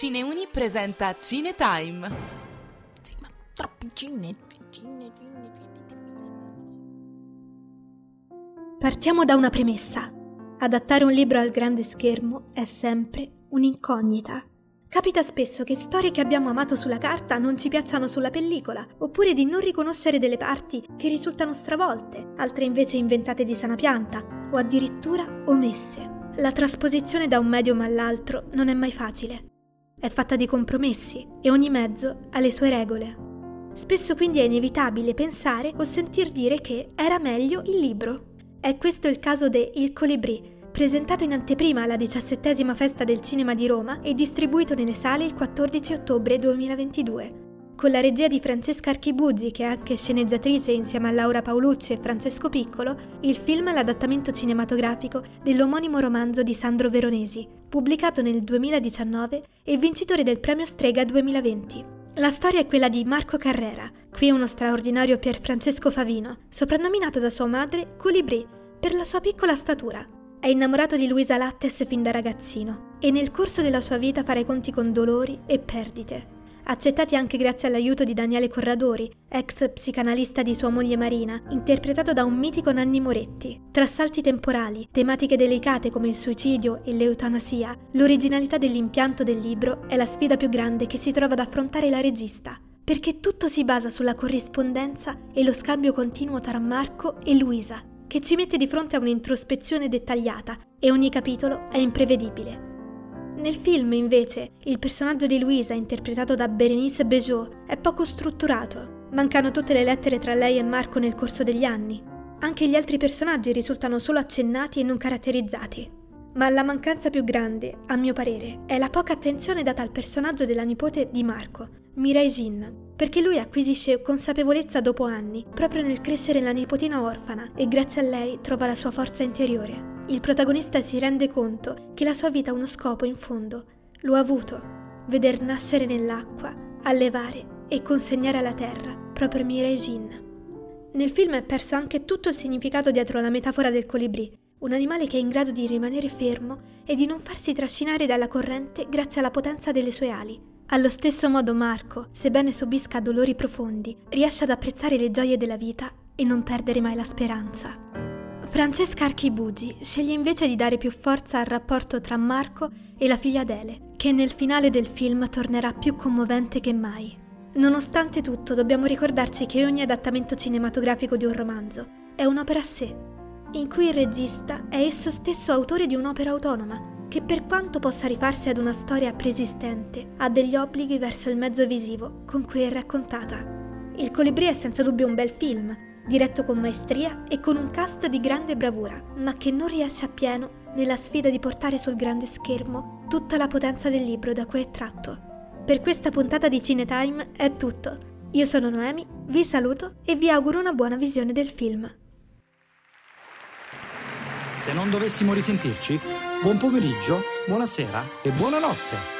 Cineuni presenta Cinetime. Sì, ma troppi cine, cine, cine, Partiamo da una premessa. Adattare un libro al grande schermo è sempre un'incognita. Capita spesso che storie che abbiamo amato sulla carta non ci piacciono sulla pellicola, oppure di non riconoscere delle parti che risultano stravolte, altre invece inventate di sana pianta, o addirittura omesse. La trasposizione da un medium all'altro non è mai facile. È fatta di compromessi e ogni mezzo ha le sue regole. Spesso quindi è inevitabile pensare o sentir dire che era meglio il libro. È questo il caso de Il Colibrì, presentato in anteprima alla diciassettesima festa del cinema di Roma e distribuito nelle sale il 14 ottobre 2022. Con la regia di Francesca Archibugi, che è anche sceneggiatrice insieme a Laura Paolucci e Francesco Piccolo, il film è l'adattamento cinematografico dell'omonimo romanzo di Sandro Veronesi, pubblicato nel 2019 e vincitore del premio Strega 2020. La storia è quella di Marco Carrera, qui uno straordinario Pier Francesco Favino, soprannominato da sua madre Colibrì per la sua piccola statura. È innamorato di Luisa Lattes fin da ragazzino e nel corso della sua vita farà i conti con dolori e perdite accettati anche grazie all'aiuto di Daniele Corradori, ex psicanalista di sua moglie Marina, interpretato da un mitico Nanni Moretti. Tra salti temporali, tematiche delicate come il suicidio e l'eutanasia, l'originalità dell'impianto del libro è la sfida più grande che si trova ad affrontare la regista, perché tutto si basa sulla corrispondenza e lo scambio continuo tra Marco e Luisa, che ci mette di fronte a un'introspezione dettagliata e ogni capitolo è imprevedibile. Nel film, invece, il personaggio di Luisa, interpretato da Berenice Bejo, è poco strutturato. Mancano tutte le lettere tra lei e Marco nel corso degli anni. Anche gli altri personaggi risultano solo accennati e non caratterizzati. Ma la mancanza più grande, a mio parere, è la poca attenzione data al personaggio della nipote di Marco, Mirai Jin, perché lui acquisisce consapevolezza dopo anni, proprio nel crescere la nipotina orfana, e grazie a lei trova la sua forza interiore il protagonista si rende conto che la sua vita ha uno scopo in fondo. Lo ha avuto, veder nascere nell'acqua, allevare e consegnare alla terra proprio Mirai Jin. Nel film è perso anche tutto il significato dietro la metafora del colibrì, un animale che è in grado di rimanere fermo e di non farsi trascinare dalla corrente grazie alla potenza delle sue ali. Allo stesso modo Marco, sebbene subisca dolori profondi, riesce ad apprezzare le gioie della vita e non perdere mai la speranza. Francesca Archibugi sceglie invece di dare più forza al rapporto tra Marco e la figlia Adele, che nel finale del film tornerà più commovente che mai. Nonostante tutto, dobbiamo ricordarci che ogni adattamento cinematografico di un romanzo è un'opera a sé, in cui il regista è esso stesso autore di un'opera autonoma, che per quanto possa rifarsi ad una storia preesistente, ha degli obblighi verso il mezzo visivo con cui è raccontata. Il Colibrì è senza dubbio un bel film, diretto con maestria e con un cast di grande bravura, ma che non riesce appieno nella sfida di portare sul grande schermo tutta la potenza del libro da cui è tratto. Per questa puntata di Cinetime è tutto. Io sono Noemi, vi saluto e vi auguro una buona visione del film. Se non dovessimo risentirci, buon pomeriggio, buonasera e buonanotte.